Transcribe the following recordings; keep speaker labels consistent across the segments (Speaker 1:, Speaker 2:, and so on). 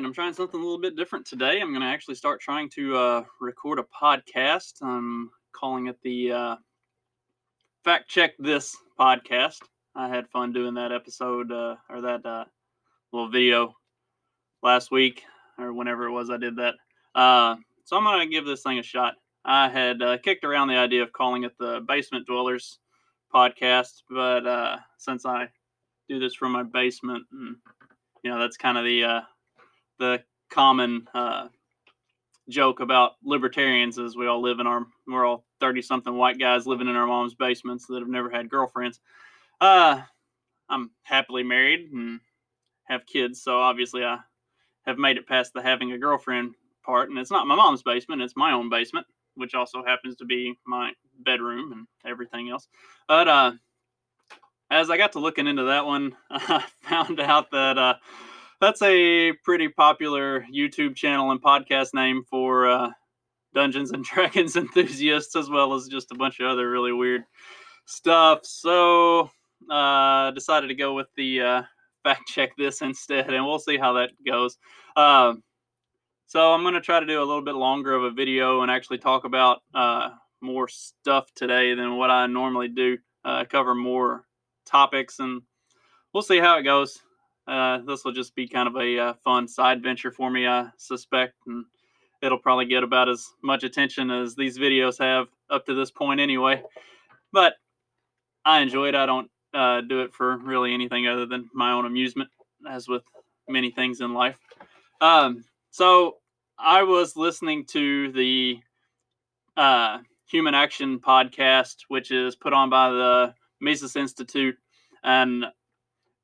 Speaker 1: right, I'm trying something a little bit different today. I'm going to actually start trying to uh, record a podcast. I'm calling it the uh, Fact Check This podcast. I had fun doing that episode uh, or that uh, little video last week or whenever it was I did that. Uh, so I'm going to give this thing a shot. I had uh, kicked around the idea of calling it the Basement Dwellers podcast, but since I do this from my basement, and you know that's kind of the uh, the common uh, joke about libertarians is we all live in our we're all 30 something white guys living in our mom's basements that have never had girlfriends. Uh i'm happily married and have kids so obviously i have made it past the having a girlfriend part and it's not my mom's basement it's my own basement which also happens to be my bedroom and everything else. But uh as i got to looking into that one i found out that uh that's a pretty popular YouTube channel and podcast name for uh, Dungeons and Dragons enthusiasts, as well as just a bunch of other really weird stuff. So, uh, decided to go with the uh, fact check this instead, and we'll see how that goes. Uh, so, I'm going to try to do a little bit longer of a video and actually talk about uh, more stuff today than what I normally do. Uh, cover more topics, and we'll see how it goes. Uh, this will just be kind of a uh, fun side venture for me, I suspect, and it'll probably get about as much attention as these videos have up to this point, anyway. But I enjoy it. I don't uh, do it for really anything other than my own amusement, as with many things in life. Um, so I was listening to the uh, Human Action podcast, which is put on by the Mises Institute, and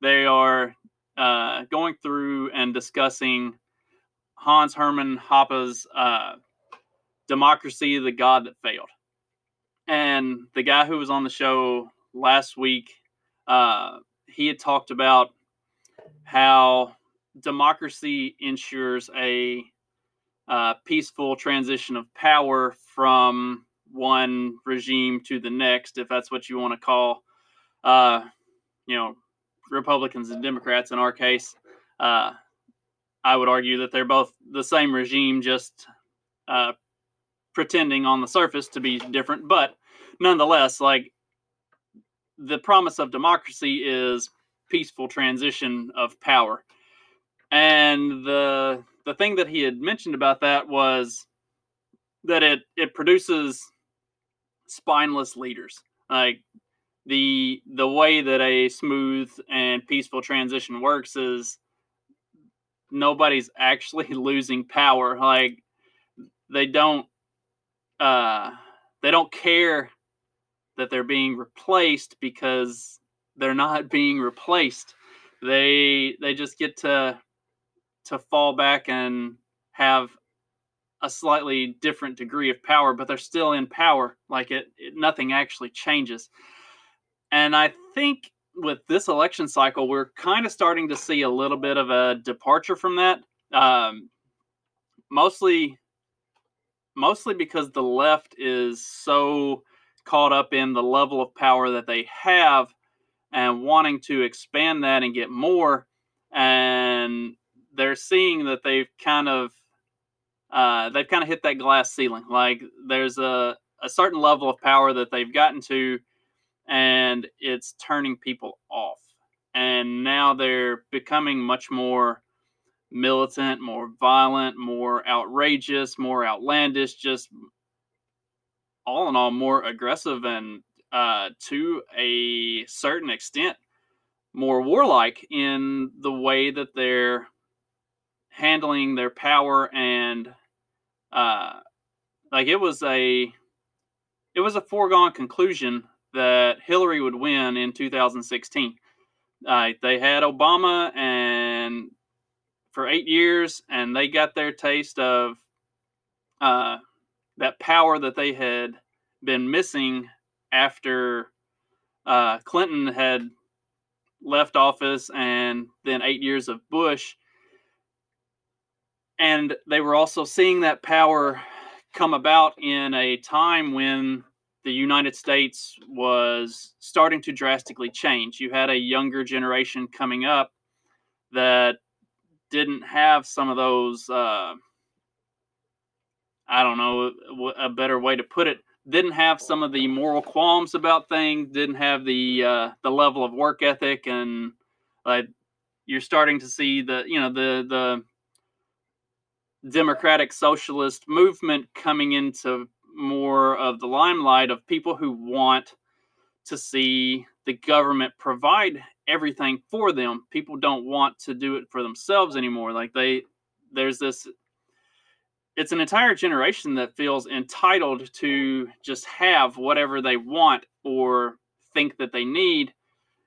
Speaker 1: they are uh, going through and discussing Hans Hermann Hoppe's uh, Democracy, the God That Failed. And the guy who was on the show last week, uh, he had talked about how democracy ensures a uh, peaceful transition of power from one regime to the next, if that's what you want to call, uh, you know, Republicans and Democrats in our case. Uh, I would argue that they're both the same regime, just uh, pretending on the surface to be different. But nonetheless, like the promise of democracy is peaceful transition of power. And the the thing that he had mentioned about that was that it it produces spineless leaders. Like the the way that a smooth and peaceful transition works is nobody's actually losing power. Like they don't uh they don't care that they're being replaced because they're not being replaced. They they just get to to fall back and have a slightly different degree of power but they're still in power. Like it, it nothing actually changes and I think with this election cycle, we're kind of starting to see a little bit of a departure from that. Um, mostly, mostly because the left is so caught up in the level of power that they have and wanting to expand that and get more. And they're seeing that they've kind of uh, they've kind of hit that glass ceiling. Like there's a, a certain level of power that they've gotten to and it's turning people off. And now they're becoming much more militant, more violent, more outrageous, more outlandish, just all in all, more aggressive and uh, to a certain extent, more warlike in the way that they're handling their power and uh, like it was a it was a foregone conclusion that Hillary would win in 2016. Uh, they had Obama and for eight years, and they got their taste of uh, that power that they had been missing after uh, Clinton had left office and then eight years of Bush. And they were also seeing that power come about in a time when the United States was starting to drastically change. You had a younger generation coming up that didn't have some of those. Uh, I don't know a better way to put it. Didn't have some of the moral qualms about things. Didn't have the uh, the level of work ethic, and like you're starting to see the you know the the democratic socialist movement coming into more of the limelight of people who want to see the government provide everything for them. People don't want to do it for themselves anymore. Like they there's this it's an entire generation that feels entitled to just have whatever they want or think that they need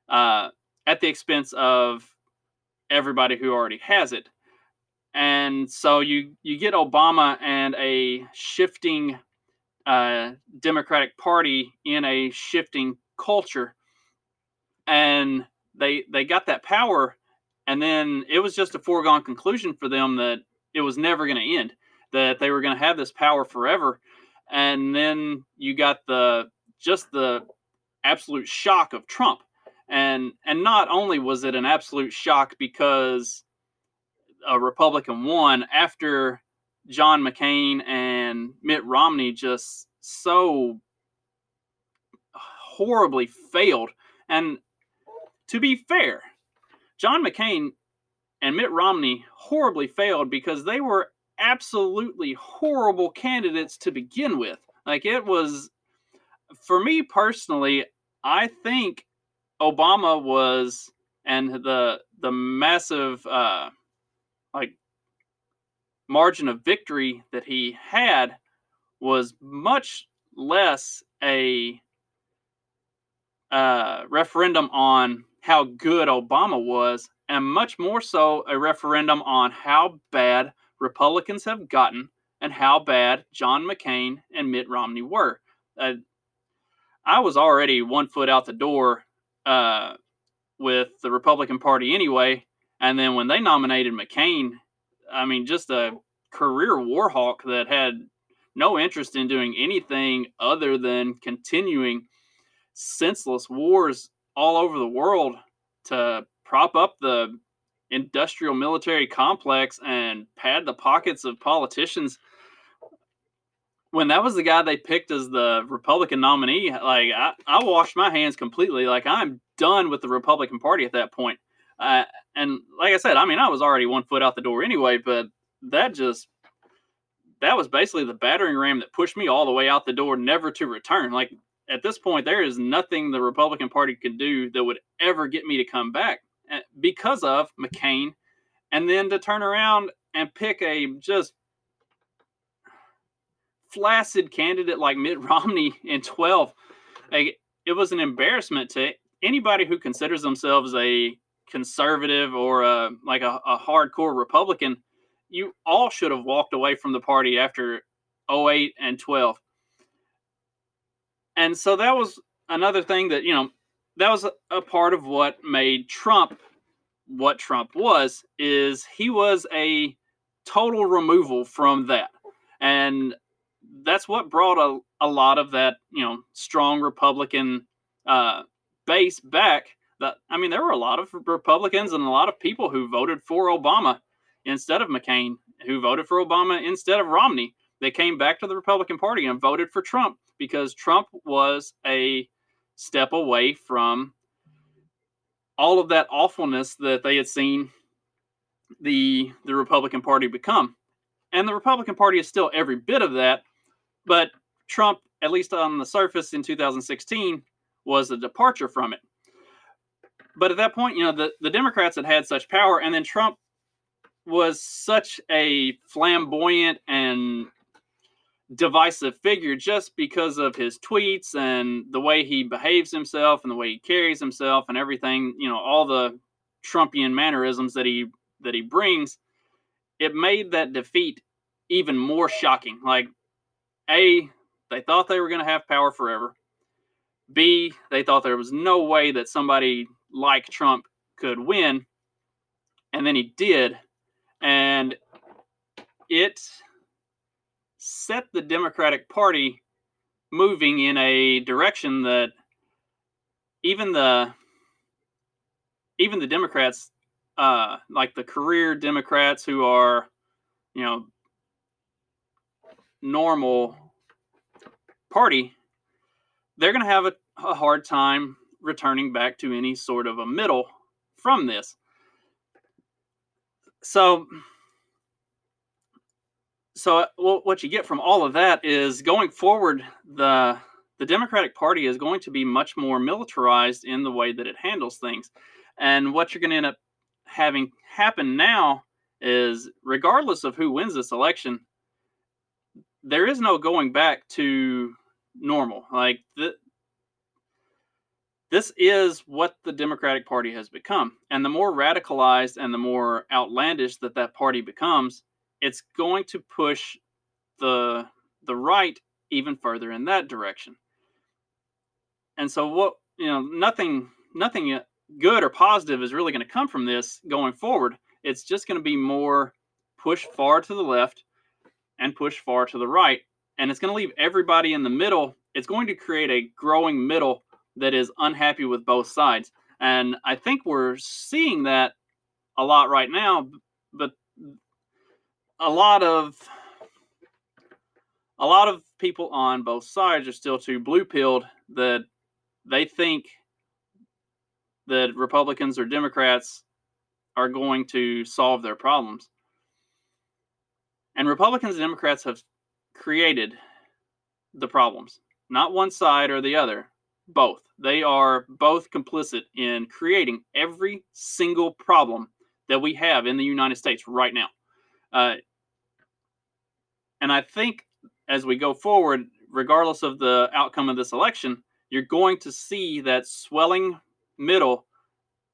Speaker 1: uh, at the expense of everybody who already has it. And so you you get Obama and a shifting uh, Democratic Party in a shifting culture, and they they got that power, and then it was just a foregone conclusion for them that it was never going to end, that they were going to have this power forever, and then you got the just the absolute shock of Trump, and and not only was it an absolute shock because a Republican won after John McCain and Mitt Romney just so horribly failed. And to be fair, John McCain and Mitt Romney horribly failed because they were absolutely horrible candidates to begin with. Like it was, for me personally, I think Obama was, and the the massive uh, like margin of victory that he had was much less a uh, referendum on how good Obama was, and much more so a referendum on how bad Republicans have gotten and how bad John McCain and Mitt Romney were. Uh, I was already one foot out the door uh, with the Republican Party anyway, and then when they nominated McCain, I mean, just a career warhawk that had no interest in doing anything other than continuing senseless wars all over the world to prop up the industrial military complex and pad the pockets of politicians. When that was the guy they picked as the republican nominee like i, I washed my hands completely. Like i'm done with the republican party at that point uh, and like i said i mean i was already one foot out the door anyway but that just that was basically the battering ram that pushed me all the way out the door never to return like at this point, there is nothing the Republican Party could do that would ever get me to come back eh, because of McCain, and then to turn around and pick a just flaccid candidate like Mitt Romney in 12. Like, it was an embarrassment to anybody who considers themselves a conservative or a, like a, a hardcore Republican. You all should have walked away from the party after 08 and 12 and so that was another thing that you know that was a, a part of what made Trump what Trump was is he was a total removal from that and that's what brought a, a lot of that you know strong republican uh, base back that i mean there were a lot of republicans and a lot of people who voted for obama instead of mccain who voted for obama instead of romney they came back to the republican party and voted for trump because Trump was a step away from all of that awfulness that they had seen the the Republican Party become. And the Republican Party is still every bit of that, but Trump, at least on the surface in 2016, was a departure from it. But at that point, you know, the, the Democrats had had such power, and then Trump was such a flamboyant and divisive figure just because of his tweets and the way he behaves himself and the way he carries himself and everything, you know, all the Trumpian mannerisms that he that he brings, it made that defeat even more shocking. Like A, they thought they were going to have power forever. B, they thought there was no way that somebody like Trump could win. And then he did. And it set the Democratic Party moving in a direction that even the even the Democrats uh, like the career Democrats who are, you know, normal party, they're going to have a, a hard time returning back to any sort of a middle from this. So, so uh, what you get from all of that is going forward, the the Democratic Party is going to be much more militarized in the way that it handles things. And what you're going to end up having happen now is, regardless of who wins this election, there is no going back to normal. Like the, this is what the Democratic Party has become. And the more radicalized and the more outlandish that that party becomes, it's going to push the the right even further in that direction. And so what, you know, nothing nothing good or positive is really going to come from this going forward. It's just going to be more push far to the left and push far to the right. And it's going to leave everybody in the middle. It's going to create a growing middle that is unhappy with both sides. And I think we're seeing that a lot right now, but a lot of a lot of people on both sides are still too blue pilled that they think that Republicans or Democrats are going to solve their problems. And Republicans and Democrats have created the problems, not one side or the other, both. They are both complicit in creating every single problem that we have in the United States right now. Uh, and I think as we go forward, regardless of the outcome of this election, you're going to see that swelling middle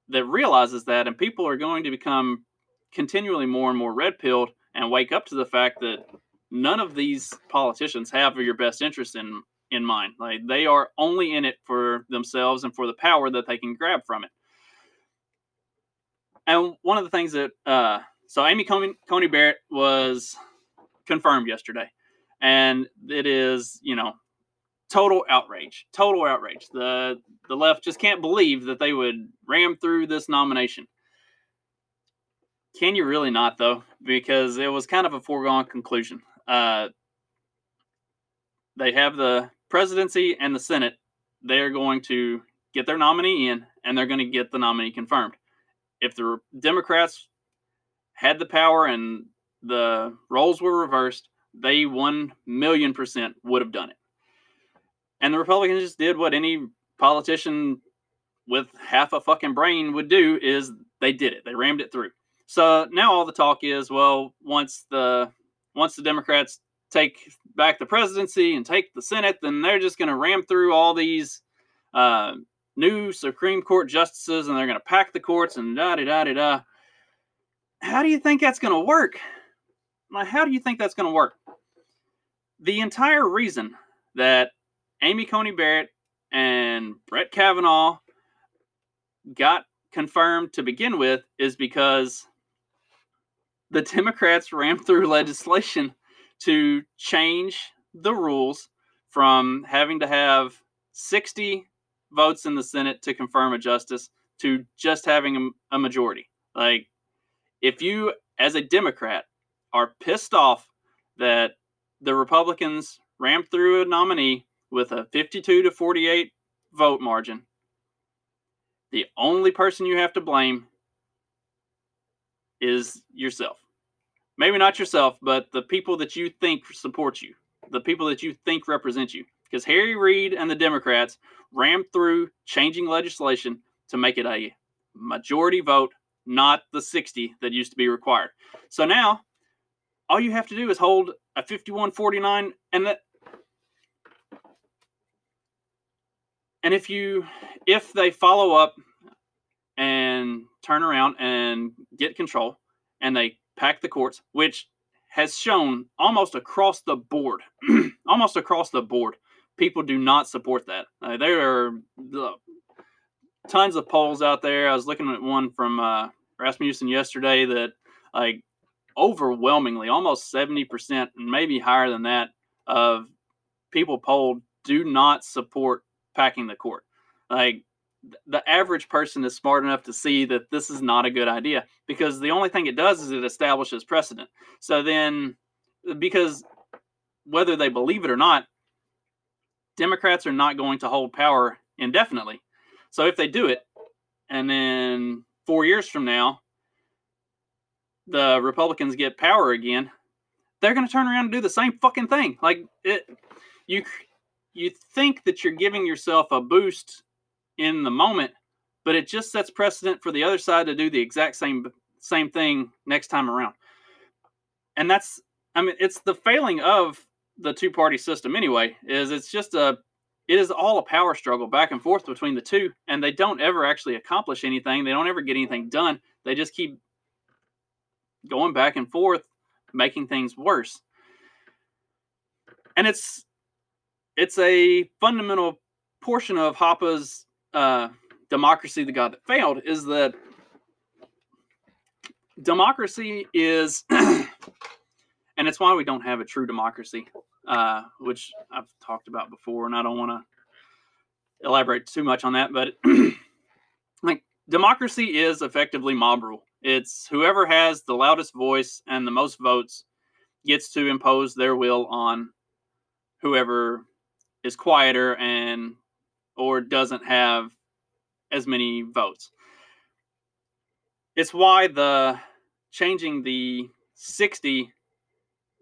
Speaker 1: that realizes that, and people are going to become continually more and more red pilled and wake up to the fact that none of these politicians have your best interest in in mind. Like they are only in it for themselves and for the power that they can grab from it. And one of the things that uh, so Amy Coney, Coney Barrett was confirmed yesterday, and it is you know total outrage, total outrage. The the left just can't believe that they would ram through this nomination. Can you really not though? Because it was kind of a foregone conclusion. Uh, they have the presidency and the Senate. They're going to get their nominee in, and they're going to get the nominee confirmed. If the Democrats had the power and the roles were reversed, they one million percent would have done it. And the Republicans just did what any politician with half a fucking brain would do is they did it. They rammed it through. So now all the talk is, well, once the once the Democrats take back the presidency and take the Senate, then they're just going to ram through all these uh, new Supreme Court justices and they're going to pack the courts and da da da da da. How do you think that's going to work? Like, how do you think that's going to work? The entire reason that Amy Coney Barrett and Brett Kavanaugh got confirmed to begin with is because the Democrats rammed through legislation to change the rules from having to have 60 votes in the Senate to confirm a justice to just having a, majority. Like, if you, as a Democrat, are pissed off that the Republicans rammed through a nominee with a 52 to 48 vote margin. The only person you have to blame is yourself. Maybe not yourself, but the people that you think support you, the people that you think represent you. Because Harry Reid and the Democrats rammed through changing legislation to make it a majority vote, not the 60 that used to be required. So now all you have to do is hold a 51 49 and that And if you if they follow up and turn around and get control and they pack the courts, which has shown almost across the board, almost across the board, people do not support that. Uh, there are uh, tons of polls out there. I was looking at one from uh, Rasmussen yesterday that like overwhelmingly, almost 70%, and maybe higher than that, of people polled do not support packing the court. Like the average person is smart enough to see that this is not a good idea because the only thing it does is it establishes precedent. So then, because whether they believe it or not, Democrats are not going to hold power indefinitely. So if they do it, and then four years from now, the Republicans get power again, they're going to turn around and do the same fucking thing. Like it, you, you think that you're giving yourself a boost in the moment, but it just sets precedent for the other side to do the exact same same thing next time around. And that's I mean it's the failing of the two party system anyway is it's just a it is all a power struggle back and forth between the two and they don't ever actually accomplish anything. They don't ever get anything done. They just keep going back and forth making things worse. And it's it's a fundamental portion of Hoppe's uh, democracy, the God that failed, is that democracy is, and it's why we don't have a true democracy, uh, which I've talked about before, and I don't want to elaborate too much on that, but like democracy is effectively mob rule. It's whoever has the loudest voice and the most votes gets to impose their will on whoever is quieter and or doesn't have as many votes. It's why the changing the 60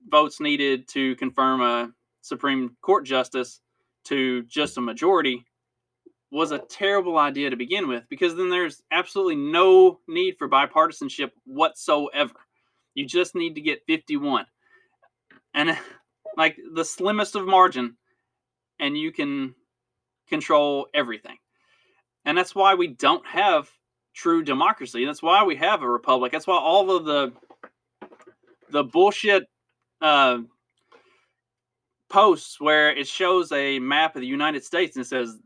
Speaker 1: votes needed to confirm a Supreme Court justice to just a majority was a terrible idea to begin with because then there's absolutely no need for bipartisanship whatsoever. You just need to get 51. And like the slimmest of margin and you can control everything. And that's why we don't have true democracy. That's why we have a republic. That's why all of the the bullshit uh, posts where it shows a map of the United States and it says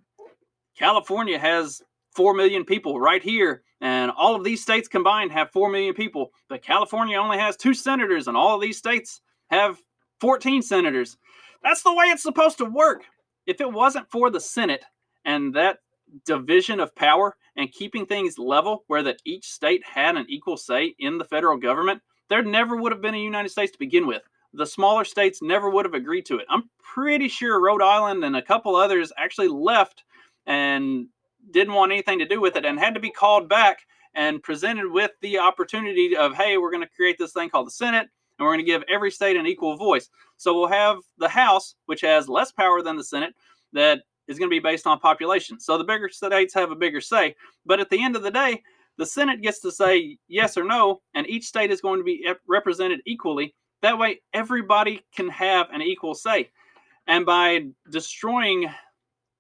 Speaker 1: California has 4 million people right here and all of these states combined have 4 million people but California only has two senators and all of these states have 14 senators. That's the way it's supposed to work if it wasn't for the Senate and that division of power and keeping things level where that each state had an equal say in the federal government, there never would have been a United States to begin with. The smaller states never would have agreed to it. I'm pretty sure Rhode Island and a couple others actually left and didn't want anything to do with it and had to be called back and presented with the opportunity of, hey, we're going to create this thing called the Senate and we're going to give every state an equal voice. So we'll have the House, which has less power than the Senate, that is going to be based on population. So the bigger states have a bigger say. But at the end of the day, the Senate gets to say yes or no, and each state is going to be represented equally. That way, everybody can have an equal say. And by destroying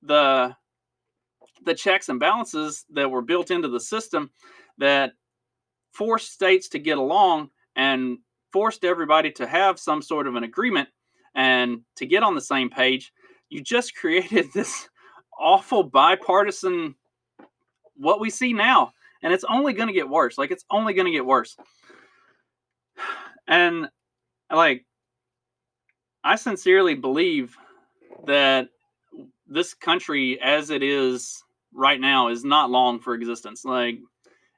Speaker 1: the the checks and balances that were built into the system that forced states to get along and forced everybody to have some sort of an agreement and to get on the same page, you just created this awful bipartisan what we see now. And it's only going to get worse. Like, it's only going to get worse. And, like, I sincerely believe that this country, as it is right now, is not long for existence. Like,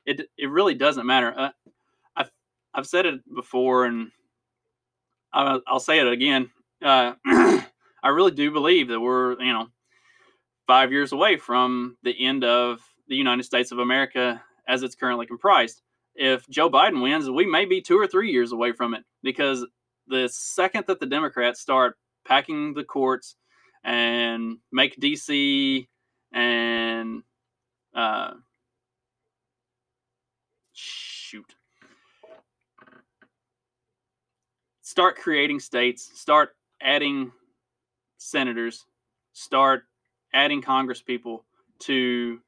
Speaker 1: it, it really doesn't matter. Uh, I've said it before, and I'll, I'll say it again. Uh, I really do believe that we're, you know, five years away from the end of the United States of America as it's currently comprised. If Joe Biden wins, we may be two or three years away from it because the second that the Democrats start packing the courts and make DC and uh, start creating states, start adding senators, start adding Congress people to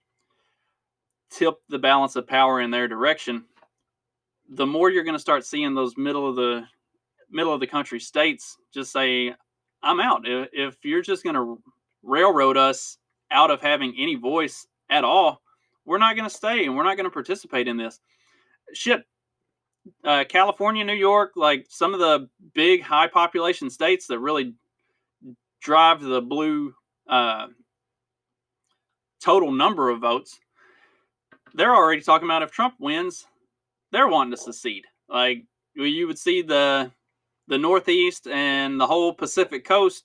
Speaker 1: tip the balance of power in their direction, the more you're going to start seeing those middle of the middle of the country states just say, "I'm out." If you're just going to railroad us out of having any voice at all, we're not going to stay and we're not going to participate in this. Shit, uh, California, New York, like some of the big high population states that really drive the blue uh, total number of votes, they're already talking about if Trump wins, they're wanting to secede. Like you would see the the Northeast and the whole Pacific coast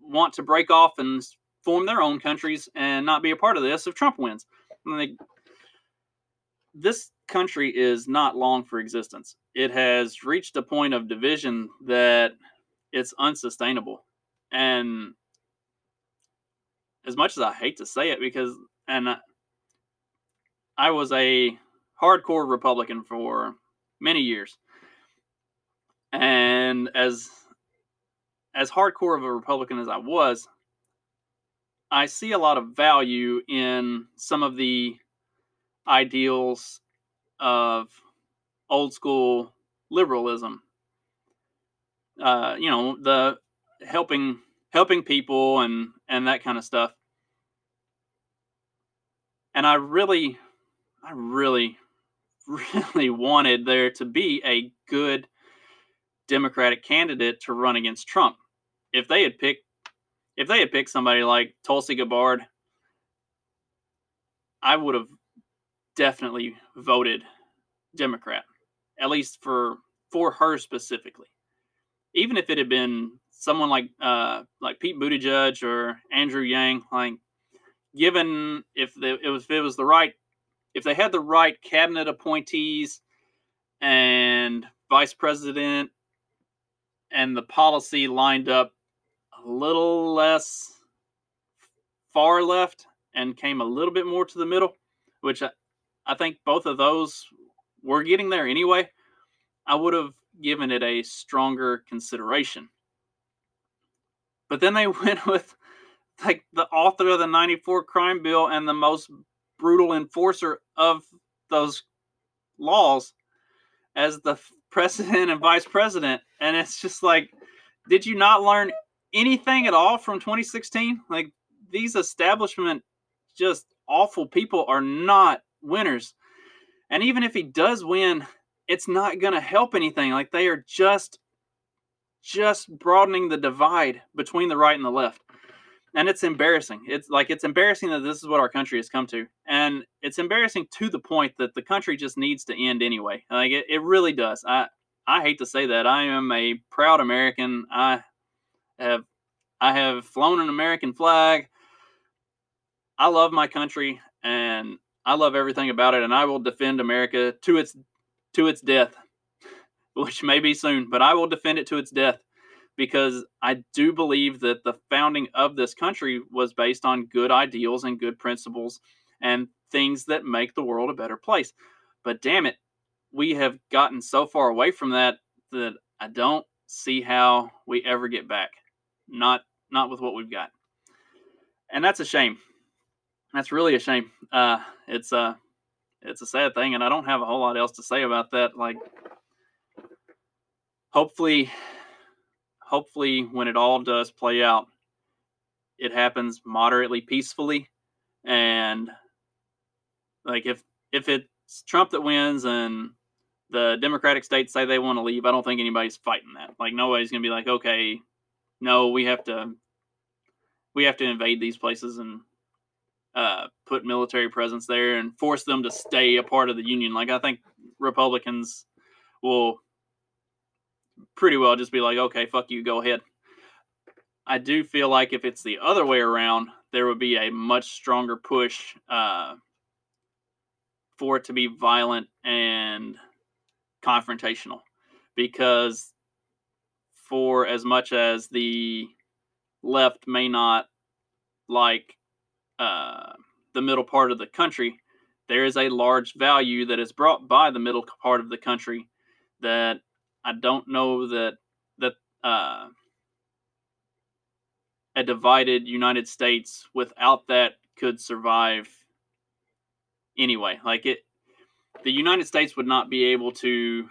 Speaker 1: want to break off and form their own countries and not be a part of this if Trump wins. They, this country is not long for existence. It has reached a point of division that it's unsustainable. And as much as I hate to say it, because, and I, I was a hardcore Republican for many years. And as as hardcore of a Republican as I was, I see a lot of value in some of the ideals of old school liberalism. Uh, you know, the helping helping people and and that kind of stuff. And I really I really really wanted there to be a good Democratic candidate to run against Trump. If they had picked if they had picked somebody like Tulsi Gabbard, I would have definitely voted Democrat, at least for for her specifically. Even if it had been someone like uh, like Pete Buttigieg or Andrew Yang, like given if it was if it was the right if they had the right cabinet appointees and vice president and the policy lined up a little less far left and came a little bit more to the middle, which I, think both of those were getting there anyway, I would have given it a stronger consideration. But then they went with like the author of the 94 crime bill and the most brutal enforcer of those laws as the president and vice president. And it's just like, did you not learn anything at all from 2016? Like these establishment, just awful people are not winners. And even if he does win, it's not going to help anything. Like they are just just broadening the divide between the right and the left. And it's embarrassing. It's like it's embarrassing that this is what our country has come to. And it's embarrassing to the point that the country just needs to end anyway. Like it, it really does. I I hate to say that. I am a proud American. I have I have flown an American flag. I love my country and I love everything about it and I will defend America to its to its death, which may be soon, but I will defend it to its death because I do believe that the founding of this country was based on good ideals and good principles and things that make the world a better place. But damn it, we have gotten so far away from that that I don't see how we ever get back. Not not with what we've got. And that's a shame. That's really a shame. Uh, it's a it's a sad thing, and I don't have a whole lot else to say about that. Like, hopefully, hopefully, when it all does play out, it happens moderately peacefully, and like if if it's Trump that wins and the Democratic states say they want to leave, I don't think anybody's fighting that. Like nobody's gonna be like, okay, no, we have to we have to invade these places and uh, put military presence there and force them to stay a part of the union. Like I think Republicans will pretty well just be like, okay, fuck you, go ahead. I do feel like if it's the other way around, there would be a much stronger push uh, for it to be violent and confrontational because for as much as the left may not like uh, the middle part of the country, there is a large value that is brought by the middle part of the country that I don't know that that uh, a divided United States without that could survive anyway. Like it, the United States would not be able to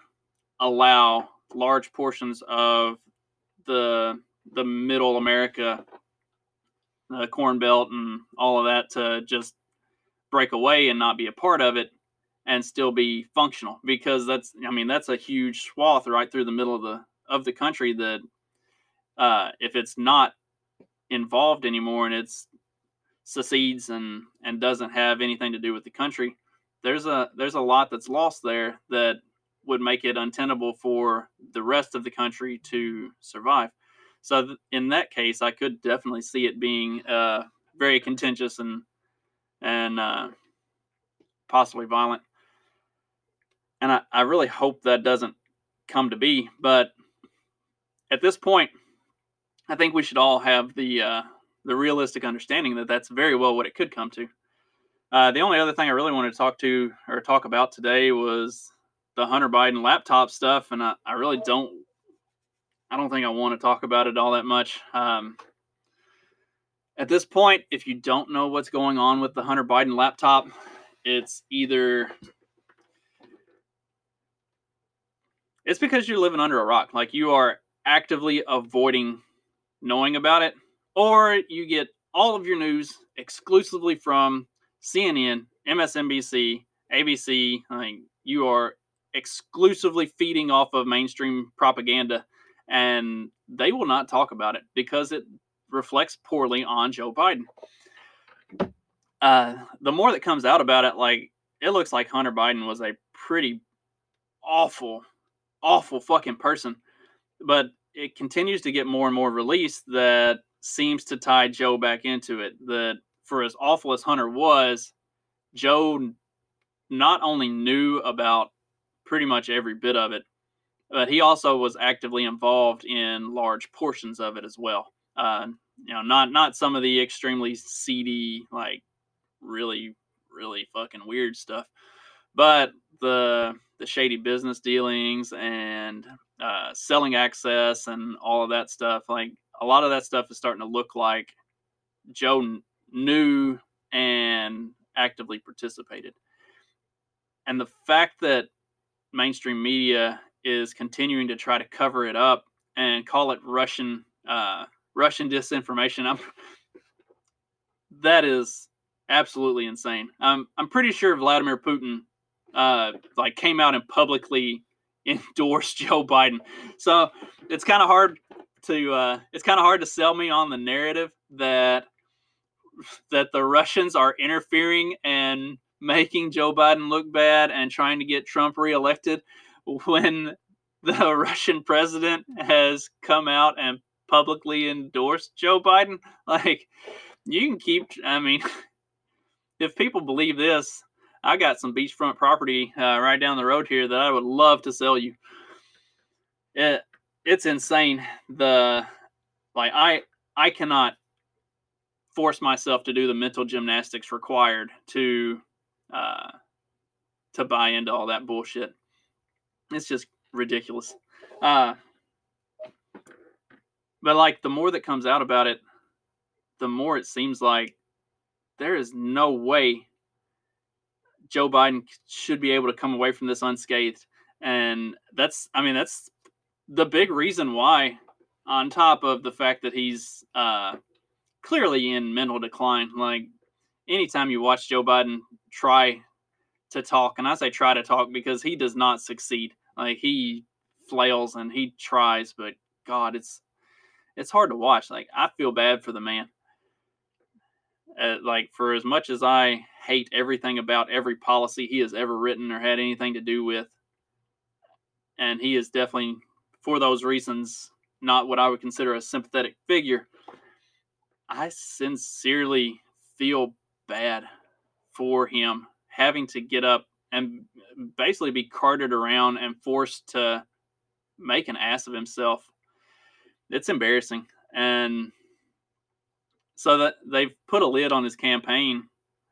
Speaker 1: allow large portions of the the middle America, the Corn Belt, and all of that to just break away and not be a part of it and still be functional because that's I mean that's a huge swath right through the middle of the of the country that uh, if it's not involved anymore and it's secedes and and doesn't have anything to do with the country, there's a there's a lot that's lost there that would make it untenable for the rest of the country to survive. So th- in that case, I could definitely see it being uh, very contentious and and uh, possibly violent. And I, I really hope that doesn't come to be. But at this point, I think we should all have the uh, the realistic understanding that that's very well what it could come to. Uh, the only other thing I really wanted to talk to or talk about today was the Hunter Biden laptop stuff, and I, I really don't I don't think I want to talk about it all that much. Um, at this point, if you don't know what's going on with the Hunter Biden laptop, it's either it's because you're living under a rock. Like you are actively avoiding knowing about it, or you get all of your news exclusively from CNN, MSNBC, ABC. I mean, you are exclusively feeding off of mainstream propaganda, and they will not talk about it because it reflects poorly on Joe Biden. Uh, the more that comes out about it, like it looks like Hunter Biden was a pretty awful, awful fucking person. But it continues to get more and more released that seems to tie Joe back into it. That for as awful as Hunter was, Joe not only knew about pretty much every bit of it, but he also was actively involved in large portions of it as well. Uh, you know, not not some of the extremely seedy, like really, really fucking weird stuff, but the the shady business dealings and uh, selling access and all of that stuff. Like a lot of that stuff is starting to look like Joe knew and actively participated. And the fact that mainstream media is continuing to try to cover it up and call it Russian uh, Russian disinformation. I'm that is absolutely insane. I'm I'm pretty sure Vladimir Putin uh, like came out and publicly endorsed Joe Biden. So it's kind of hard to uh, it's kind of hard to sell me on the narrative that that the Russians are interfering and making Joe Biden look bad and trying to get Trump reelected when the Russian president has come out and publicly endorsed Joe Biden. Like, you can keep, I mean, if people believe this, I got some beachfront property uh, right down the road here that I would love to sell you. It, it's insane. The, like, I, I cannot force myself to do the mental gymnastics required to, uh, to buy into all that bullshit. It's just ridiculous. Uh, but like the more that comes out about it, the more it seems like there is no way Joe Biden should be able to come away from this unscathed. And that's, I mean, that's the big reason why, on top of the fact that he's uh, clearly in mental decline. Like, anytime you watch Joe Biden try to talk, and I say try to talk because he does not succeed. Like, he flails and he tries, but God, it's it's hard to watch. Like I feel bad for the man. Uh, like for as much as I hate everything about every policy he has ever written or had anything to do with, and he is definitely for those reasons not what I would consider a sympathetic figure. I sincerely feel bad for him having to get up and basically be carted around and forced to make an ass of himself it's embarrassing. And so that they've put a lid on his campaign.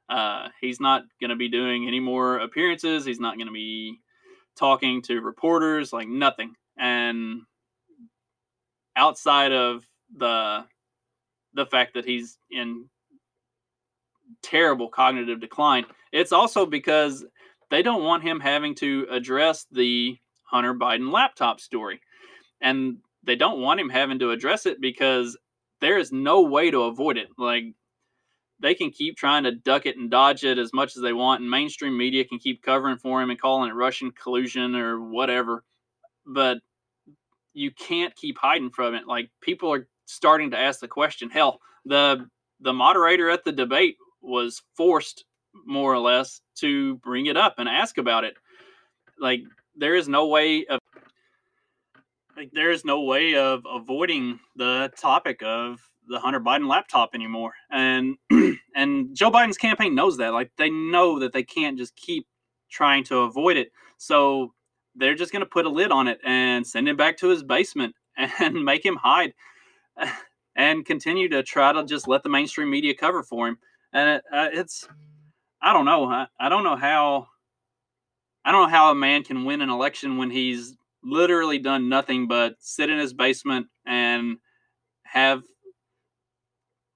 Speaker 1: Uh, he's not going to be doing any more appearances. He's not going to be talking to reporters, like nothing. And outside of the the fact that he's in terrible cognitive decline, it's also because they don't want him having to address the Hunter Biden laptop story. And they don't want him having to address it because there is no way to avoid it. Like they can keep trying to duck it and dodge it as much as they want, and mainstream media can keep covering for him and calling it Russian collusion or whatever. But you can't keep hiding from it. Like people are starting to ask the question. Hell, the the moderator at the debate was forced more or less to bring it up and ask about it. Like there is no way of like there is no way of avoiding the topic of the Hunter Biden laptop anymore. And and Joe Biden's campaign knows that. Like they know that they can't just keep trying to avoid it. So they're just going to put a lid on it and send him back to his basement and make him hide and continue to try to just let the mainstream media cover for him. And it, uh, it's I don't know. I, I don't know how I don't know how a man can win an election when he's literally done nothing but sit in his basement and have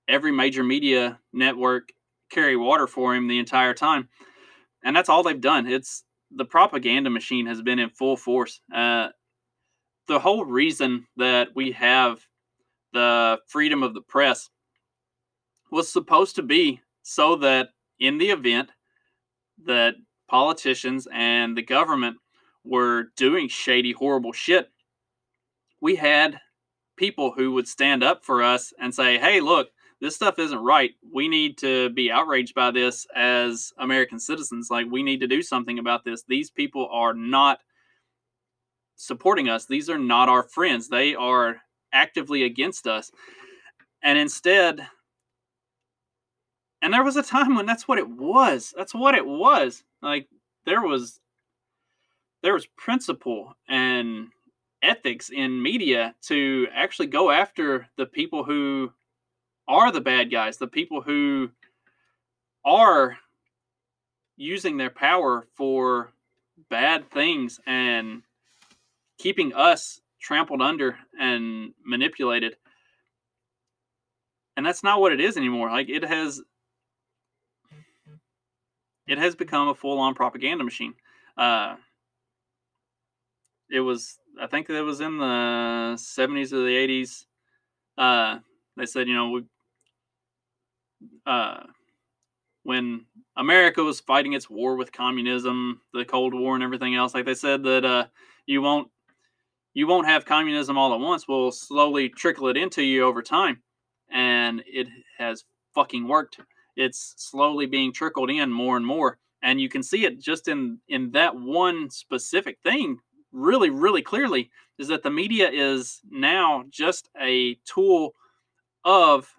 Speaker 1: every major media network carry water for him the entire time. And that's all they've done. It's the propaganda machine has been in full force. Uh, the whole reason that we have the freedom of the press was supposed to be so that in the event that politicians and the government were doing shady, horrible shit, we had people who would stand up for us and say, hey, look, this stuff isn't right. We need to be outraged by this as American citizens. Like, we need to do something about this. These people are not supporting us, these are not our friends. They are actively against us. And instead, and there was a time when that's what it was. That's what it was. Like there was there was principle and ethics in media to actually go after the people who are the bad guys, the people who are using their power for bad things and keeping us trampled under and manipulated. And that's not what it is anymore. Like it has it has become a full on propaganda machine. Uh, it was, I think it was in the 70s or the 80s. Uh, they said, you know, we, uh, when America was fighting its war with communism, the Cold War, and everything else, like they said that uh, you won't you won't have communism all at once. We'll slowly trickle it into you over time, and it has fucking worked it's slowly being trickled in more and more and you can see it just in in that one specific thing really really clearly is that the media is now just a tool of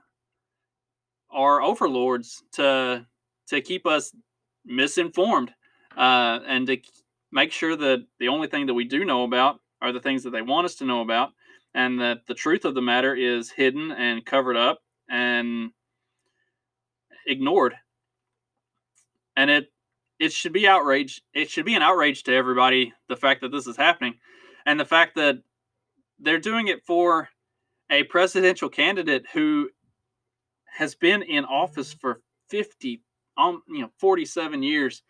Speaker 1: our overlords to to keep us misinformed uh, and to make sure that the only thing that we do know about are the things that they want us to know about and that the truth of the matter is hidden and covered up and ignored. And it it should be outrage. It should be an outrage to everybody the fact that this is happening, and the fact that they're doing it for a presidential candidate who has been in office for 50 um you know 47 years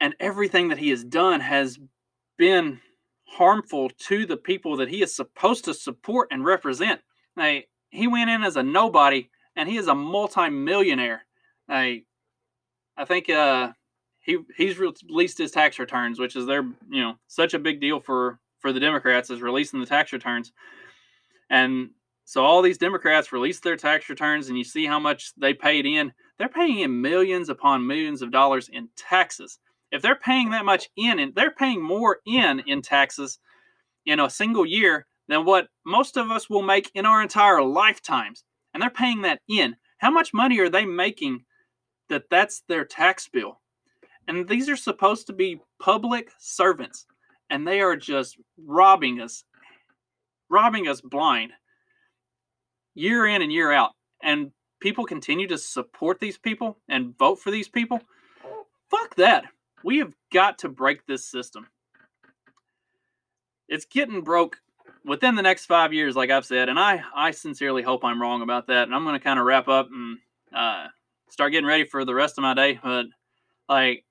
Speaker 1: and everything that he has done has been harmful to the people that he is supposed to support and represent. Now, he went in as a nobody and he is a multi-millionaire. I, I think uh, he he's released his tax returns, which is their you know such a big deal for for the Democrats is releasing the tax returns, and so all these Democrats release their tax returns, and you see how much they paid in. They're paying in millions upon millions of dollars in taxes. If they're paying that much in, and they're paying more in in taxes in a single year than what most of us will make in our entire lifetimes and they're paying that in. How much money are they making that that's their tax bill? And these are supposed to be public servants, and they are just robbing us, robbing us blind year in and year out. And people continue to support these people and vote for these people. Fuck that. We have got to break this system. It's getting broke within the next five years, like I've said, and I, I sincerely hope I'm wrong about that. And I'm going to kind of wrap up and uh, start getting ready for the rest of my day. But like,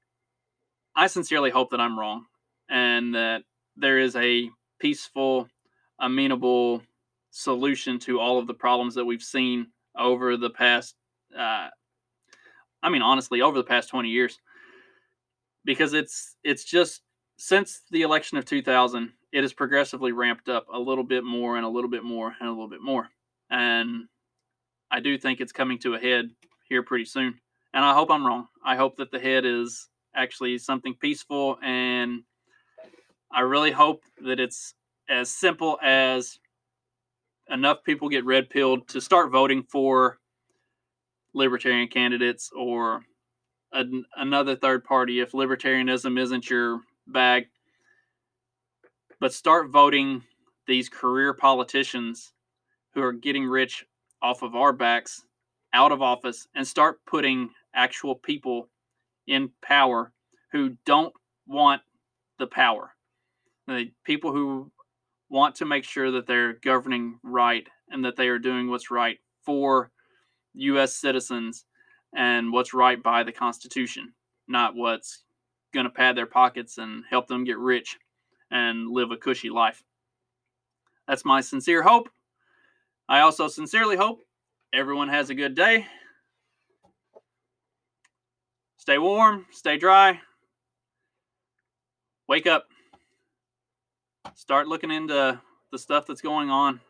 Speaker 1: I sincerely hope that I'm wrong and that there is a peaceful, amenable solution to all of the problems that we've seen over the past, uh, I mean, honestly, over the past 20 years. Because it's it's just since the election of 2000, it has progressively ramped up a little bit more and a little bit more and a little bit more. And I do think it's coming to a head here pretty soon. And I hope I'm wrong. I hope that the head is actually something peaceful. And I really hope that it's as simple as enough people get red pilled to start voting for libertarian candidates or an, another third party if libertarianism isn't your bag. But start voting these career politicians who are getting rich off of our backs out of office and start putting actual people in power who don't want the power. The people who want to make sure that they're governing right and that they are doing what's right for U.S. citizens and what's right by the Constitution, not what's going to pad their pockets and help them get rich and live a cushy life. That's my sincere hope. I also sincerely hope everyone has a good day. Stay warm, stay dry. Wake up. Start looking into the stuff that's going on,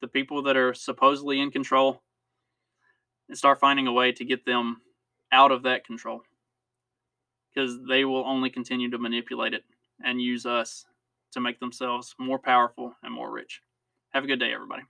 Speaker 1: the people that are supposedly in control, and start finding a way to get them out of that control. Because they will only continue to manipulate it and use us to make themselves more powerful and more rich. Have a good day, everybody.